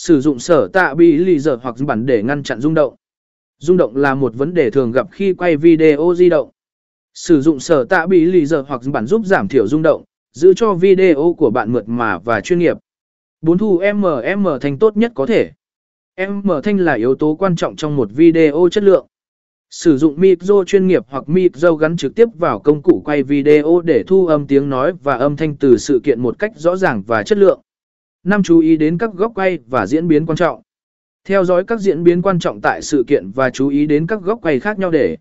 Sử dụng sở tạ bị lì dở hoặc bản để ngăn chặn rung động. Rung động là một vấn đề thường gặp khi quay video di động. Sử dụng sở tạ bị lì dở hoặc bản giúp giảm thiểu rung động, giữ cho video của bạn mượt mà và chuyên nghiệp. Bốn thu MM thanh tốt nhất có thể. M thanh là yếu tố quan trọng trong một video chất lượng. Sử dụng micro chuyên nghiệp hoặc micro gắn trực tiếp vào công cụ quay video để thu âm tiếng nói và âm thanh từ sự kiện một cách rõ ràng và chất lượng. Năm chú ý đến các góc quay và diễn biến quan trọng. Theo dõi các diễn biến quan trọng tại sự kiện và chú ý đến các góc quay khác nhau để